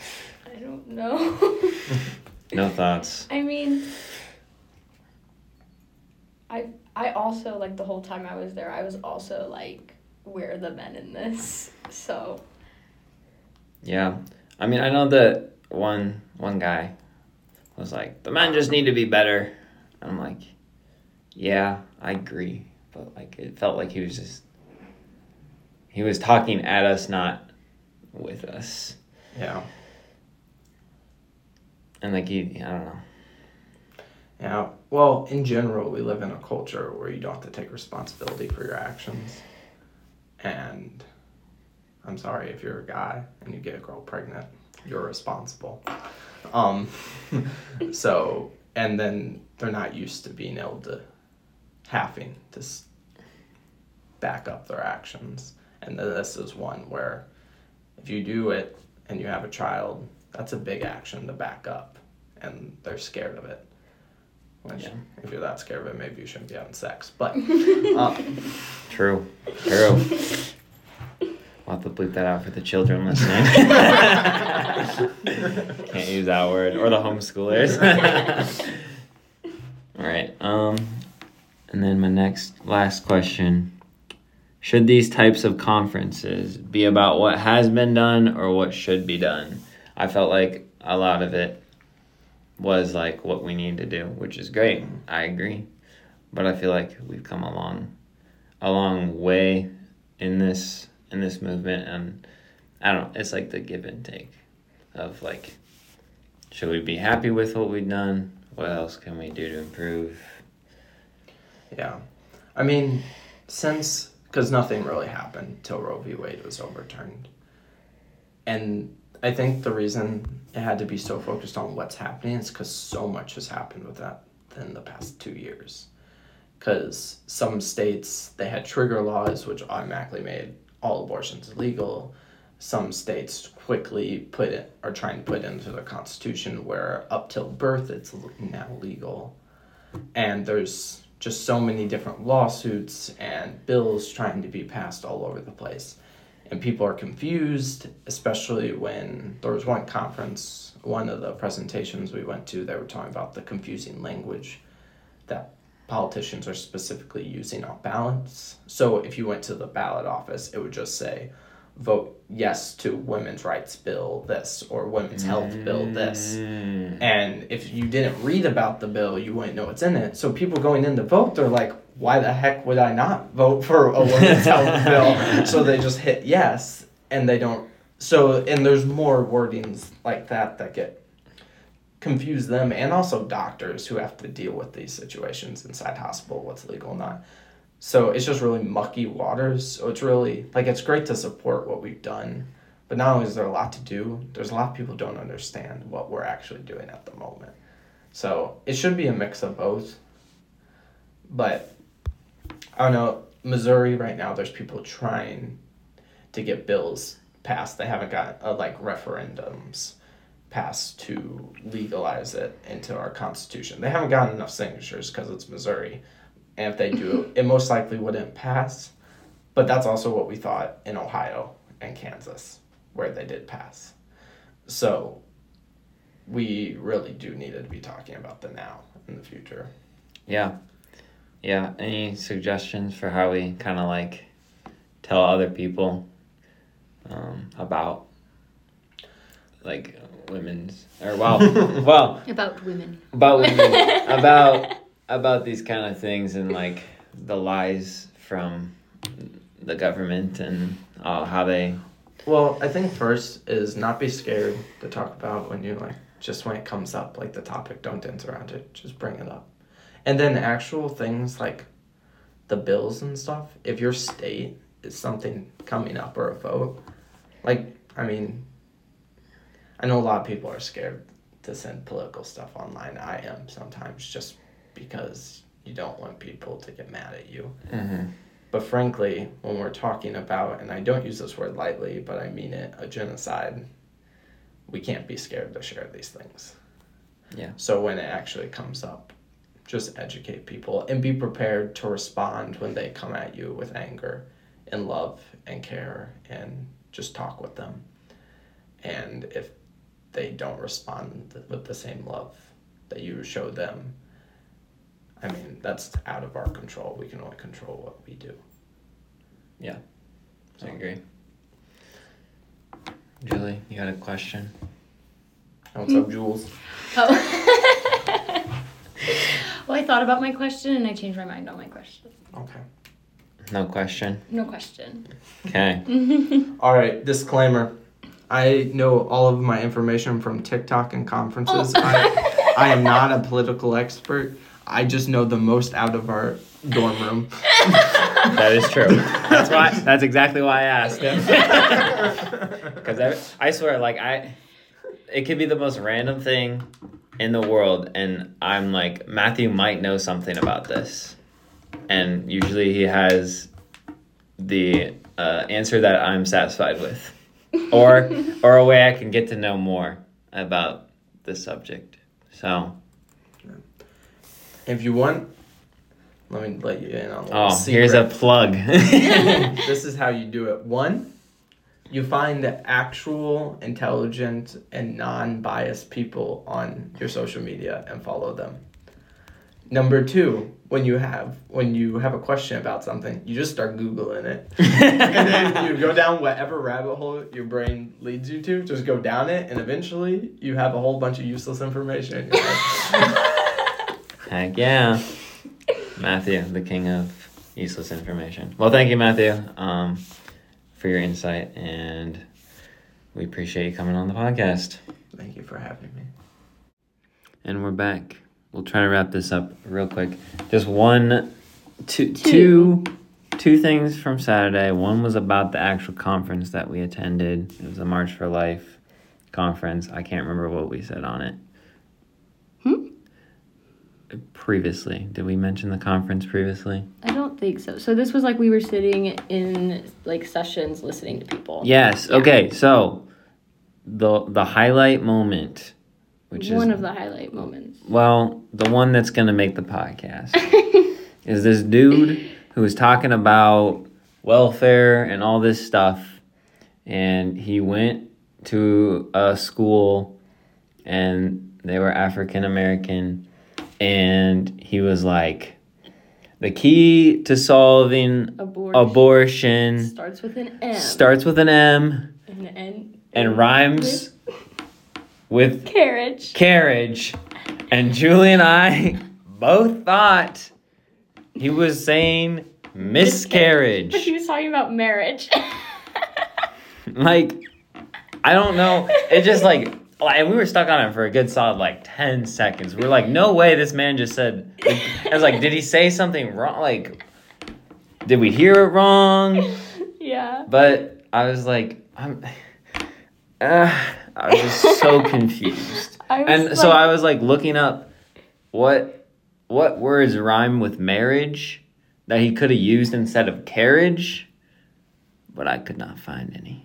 I don't know. No thoughts. I mean, I I also like the whole time I was there, I was also like, where are the men in this? So Yeah, I mean, I know that one one guy was like, the men just need to be better. I'm like, yeah, I agree, but like it felt like he was just he was talking at us, not with us, yeah. And like he, I don't know. yeah. Well in general we live in a culture where you don't have to take responsibility for your actions. And i'm sorry if you're a guy and you get a girl pregnant. You're responsible. Um so and then they're not used to being able to having to s- back up their actions. And this is one where if you do it and you have a child that's a big action to back up. And they're scared of it. Which Yeah. if you're that scared of it maybe you shouldn't be having sex but um, True, true. We'll have to bleep that out for the children listening. Can't use that word or the homeschoolers. All right. Um, and then my next last question: Should these types of conferences be about what has been done or what should be done? I felt like a lot of it was like what we need to do, which is great. I agree, but I feel like we've come a long, a long way in this in this movement, and I don't know. It's like the give and take of like, should we be happy with what we've done? What else can we do to improve? Yeah. I mean, since, because nothing really happened till Roe v. Wade was overturned. And I think the reason it had to be so focused on what's happening is because so much has happened with that in the past two years. Because some states, they had trigger laws, which automatically made all abortions illegal. Some states quickly put it, are trying to put into the constitution where up till birth it's now legal and there's just so many different lawsuits and bills trying to be passed all over the place and people are confused especially when there was one conference one of the presentations we went to they were talking about the confusing language that politicians are specifically using on ballots so if you went to the ballot office it would just say vote yes to women's rights bill this or women's health bill this Mm. and if you didn't read about the bill, you wouldn't know what's in it. So people going in to vote, they're like, why the heck would I not vote for a women's health bill? So they just hit yes, and they don't. So, and there's more wordings like that that get confuse them and also doctors who have to deal with these situations inside hospital, what's legal and not. So it's just really mucky waters. So it's really like it's great to support what we've done, but not only is there a lot to do, there's a lot of people don't understand what we're actually doing at the moment. So it should be a mix of both. But I don't know, Missouri right now there's people trying to get bills passed. They haven't got uh, like referendums passed to legalize it into our constitution. They haven't gotten enough signatures because it's Missouri. And if they do, it most likely wouldn't pass. But that's also what we thought in Ohio and Kansas, where they did pass. So we really do need to be talking about the now and the future. Yeah. Yeah. Any suggestions for how we kind of like tell other people um, about like women's or well, well About women. about women, about about these kind of things and like the lies from the government and uh, how they Well, I think first is not be scared to talk about when you like just when it comes up, like the topic, don't dance around it, just bring it up. And then actual things like the bills and stuff, if your state is something coming up or a vote, like I mean I know a lot of people are scared to send political stuff online. I am sometimes just because you don't want people to get mad at you. Mm-hmm. But frankly, when we're talking about, and I don't use this word lightly, but I mean it, a genocide, we can't be scared to share these things. Yeah. So when it actually comes up, just educate people and be prepared to respond when they come at you with anger and love and care and just talk with them. And if they don't respond with the same love that you show them, I mean, that's out of our control. We can only control what we do. Yeah, I agree. Julie, you got a question? Oh, what's up, Jules? Oh. well, I thought about my question and I changed my mind on my question. Okay. No question. No question. Okay. All right, disclaimer. I know all of my information from TikTok and conferences. I, I am not a political expert. I just know the most out of our dorm room. That is true. That's why. That's exactly why I asked. Because I, I swear, like I, it could be the most random thing in the world, and I'm like Matthew might know something about this, and usually he has the uh, answer that I'm satisfied with, or or a way I can get to know more about the subject. So, If you want, let me let you in on a little oh, secret. here's a plug. this is how you do it. One, you find the actual, intelligent, and non-biased people on your social media and follow them. Number two, when you have when you have a question about something, you just start googling it, and then you go down whatever rabbit hole your brain leads you to. Just go down it, and eventually you have a whole bunch of useless information. in your. Heck yeah. Matthew, the king of useless information. Well, thank you, Matthew, um, for your insight, and we appreciate you coming on the podcast. Thank you for having me. And we're back. We'll try to wrap this up real quick. Just one, two, Two. two, things from Saturday. One was about the actual conference that we attended. It was the March for Life conference. I can't remember what we said on it. Hmm? Previously, did we mention the conference previously? I don't think so. So this was like we were sitting in like sessions listening to people. Yes. Yeah. Okay. So the the highlight moment, which One is of the highlight moments. well, the one that's gonna make the podcast is this dude who was talking about welfare and all this stuff, and he went to a school, and they were African American, and he was like, the key to solving Abortion. abortion starts with an M. starts with an M and, and, and rhymes with carriage. carriage. And Julie and I both thought he was saying miscarriage. But he was talking about marriage. like, I don't know. It just like, like, and we were stuck on it for a good solid like 10 seconds. We are like, no way this man just said. I was like, did he say something wrong? Like, did we hear it wrong? yeah. But I was like, I'm. Uh, I was just so confused. And so I was like looking up what what words rhyme with marriage that he could have used instead of carriage, but I could not find any.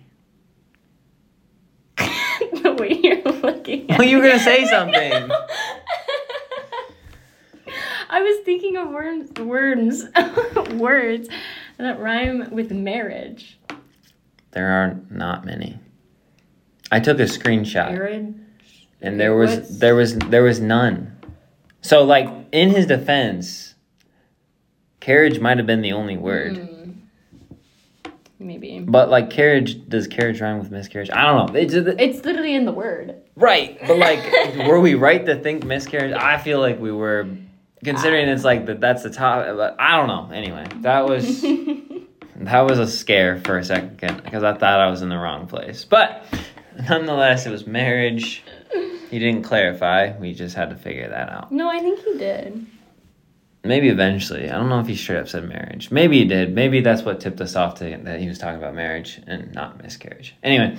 the way you're looking at Well, you were gonna say something. I was thinking of worms, worms, words that rhyme with marriage. There are not many. I took a screenshot Marriage. and there was What's- there was there was none. So like in his defense, carriage might have been the only word. Mm. maybe. But like carriage, does carriage rhyme with miscarriage? I don't know. It's, It's literally in the word. right, but like, were we right to think miscarriage? I feel like we were, considering it's like that. That's the top. But I don't know. Anyway, that was that was a scare for a second because I thought I was in the wrong place. But nonetheless, it was marriage. He didn't clarify. We just had to figure that out. no, I think he did. Maybe eventually. I don't know if he straight up said marriage. Maybe he did. Maybe that's what tipped us off to that he was talking about marriage and not miscarriage. Anyway,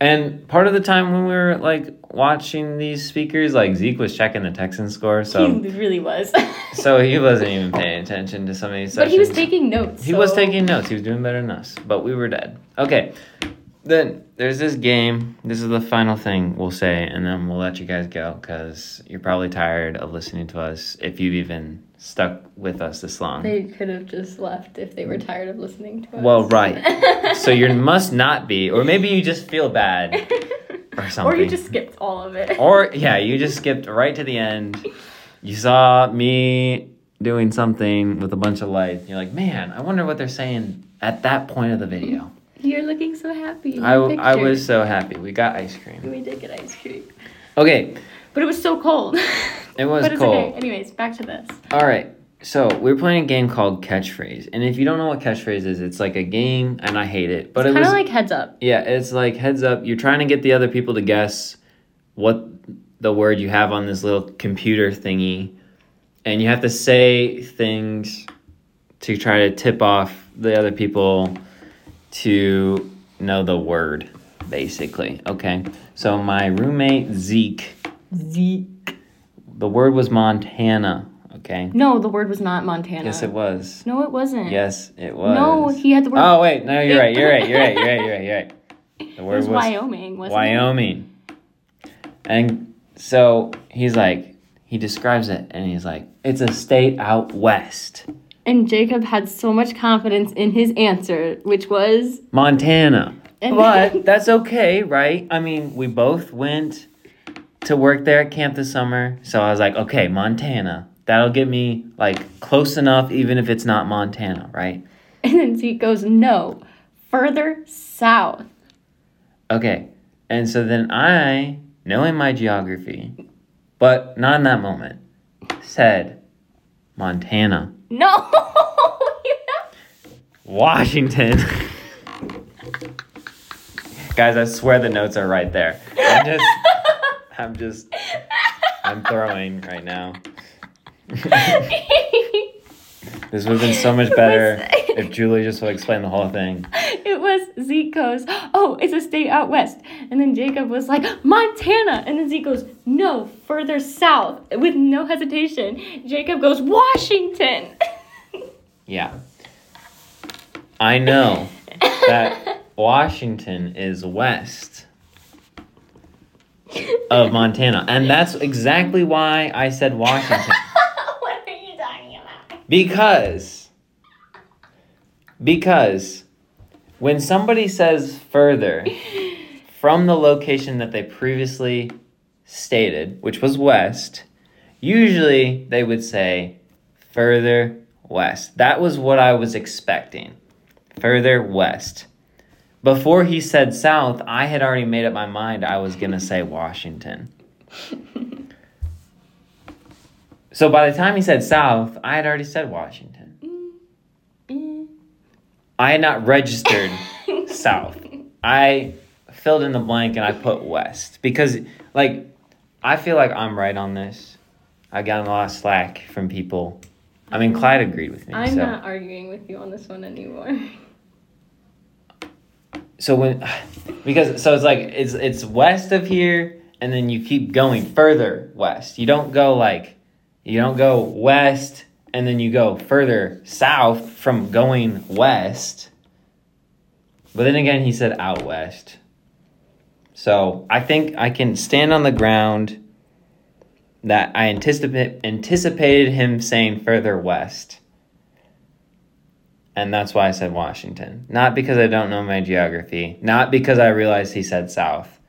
and part of the time when we were like watching these speakers, like Zeke was checking the Texan score, so he really was. so he wasn't even paying attention to some of these but sessions. he was taking notes. He was taking notes. He was doing better than us, but we were dead. Okay. Then there's this game. This is the final thing we'll say, and then we'll let you guys go because you're probably tired of listening to us if you've even stuck with us this long. They could have just left if they were tired of listening to us. Well, right. so you must not be, or maybe you just feel bad or something. Or you just skipped all of it. Or yeah, you just skipped right to the end. You saw me doing something with a bunch of lights. You're like, man, I wonder what they're saying at that point of the video. You're looking so happy. I, I was so happy. We got ice cream. We did get ice cream, Okay, but it was so cold. it was but it's cold. okay. Anyways, back to this. All right. So we're playing a game called Catchphrase, and if you don't know what Catchphrase is, it's like a game, and I hate it. But It's it kind of like heads up. Yeah, it's like heads up. You're trying to get the other people to guess what the word you have on this little computer thingy, and you have to say things to try to tip off the other people to know the word, basically. Okay. So my roommate Zeke, Zeke, the word was Montana. Okay. No, the word was not Montana. Yes, it was. No, it wasn't. Yes, it was. No, he had the word. Oh wait, no, you're It- right. You're right. You're right. You're right. You're right. You're right. The it word was, was Wyoming, wasn't Wyoming. And so he's like, he describes it and he's like, it's a state out west. It? And Jacob had so much confidence in his answer, which was. Montana. And But that's okay, right? I mean, we both went to work there at camp this summer. So I was like, okay, Montana. That'll get me like close enough, even if it's not Montana, right? And then Zeke goes, no, further south. Okay. And so then I, knowing my geography, but not in that moment, said Montana. No! Washington. Guys, I swear the notes are right there. I'm just I'm just I'm throwing right now. This would have been so much better if Julie just would explain the whole thing. it was Zeke goes, oh, it's a state out west. And then Jacob was like, Montana. And then Zeke goes, no, further south. With no hesitation. Jacob goes, Washington. Yeah. I know that Washington is west of Montana. And that's exactly why I said Washington. what are you talking about? Because because when somebody says further from the location that they previously stated, which was west, usually they would say further west. That was what I was expecting. Further west. Before he said south, I had already made up my mind I was going to say Washington. So by the time he said south, I had already said Washington. Mm-hmm. I had not registered south. I filled in the blank and I put west because, like, I feel like I'm right on this. I've gotten a lot of slack from people. I mean, Clyde agreed with me. I'm so. not arguing with you on this one anymore. so when because so it's like it's it's west of here and then you keep going further west you don't go like you don't go west and then you go further south from going west. But then again he said out west. So i think i can stand on the ground that i anticipate anticipated him saying further west. And that's why I said Washington. Not because I don't know my geography, not because I realized he said south,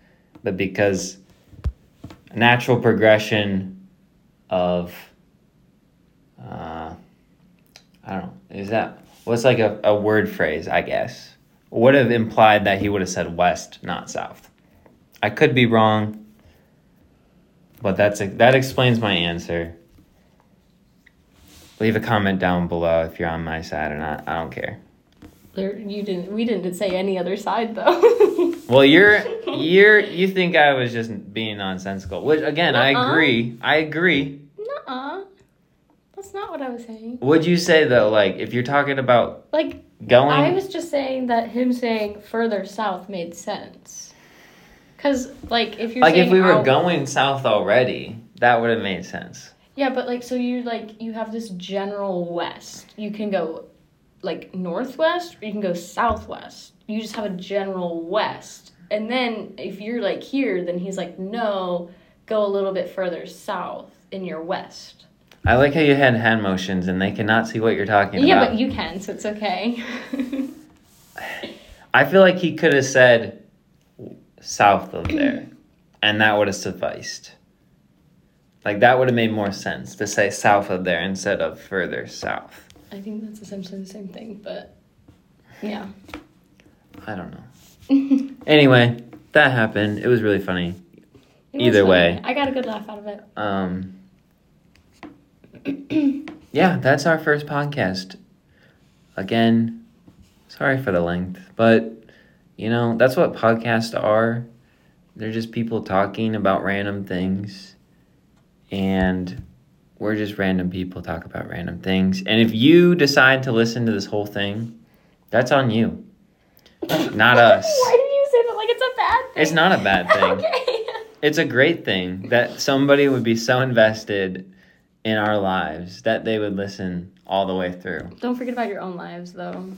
but because natural progression of uh, I don't know, is that what's like a, a word phrase, I guess. would have implied that he would have said west, not south. I could be wrong, but that's that explains my answer. Leave a comment down below if you're on my side or not. I don't care. There, you didn't. We didn't say any other side though. Well, you're you're you think I was just being nonsensical, which again I Uh-uh. agree. I agree. Nuh-uh. That's not what I was saying. Would you say though, like if you're talking about Like going, I was just saying that him saying further south made sense. Cause like if you're like if we were out- going south already, that would have made sense. Yeah, but like so you like you have this general west. You can go like northwest or you can go southwest. You just have a general west. And then if you're like here, then he's like, no, go a little bit further south in your west. I like how you had hand motions and they cannot see what you're talking Yeah, about. Yeah, but you can, so it's okay. I feel like he could have said south of there, and that would have sufficed. Like that would have made more sense to say south of there instead of further south. I think that's essentially the same thing, but yeah. I don't know. Anyway, that happened. It was really funny. It Either funny. way. I got a good laugh out of it. Um, yeah, that's our first podcast. Again, sorry for the length, but you know, that's what podcasts are. They're just people talking about random things. And we're just random people talk about random things. And if you decide to listen to this whole thing, that's on you. Not us. Why did you say that like it's a bad thing? It's not a bad thing. okay. It's a great thing that somebody would be so invested in our lives that they would listen all the way through. Don't forget about your own lives, though.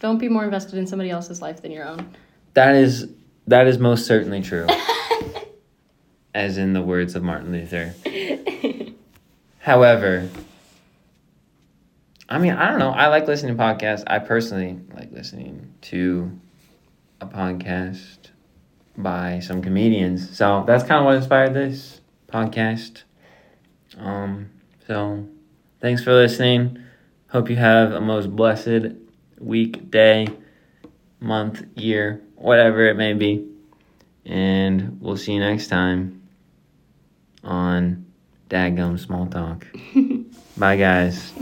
Don't be more invested in somebody else's life than your own. That is that is most certainly true, as in the words of Martin Luther. However, I mean, I don't know. I like listening to podcasts. I personally like listening to a podcast by some comedians. So that's kind of what inspired this podcast. Um, so thanks for listening. Hope you have a most blessed week, day, month, year, whatever it may be. And we'll see you next time on Dadgum Small Talk. Bye, guys.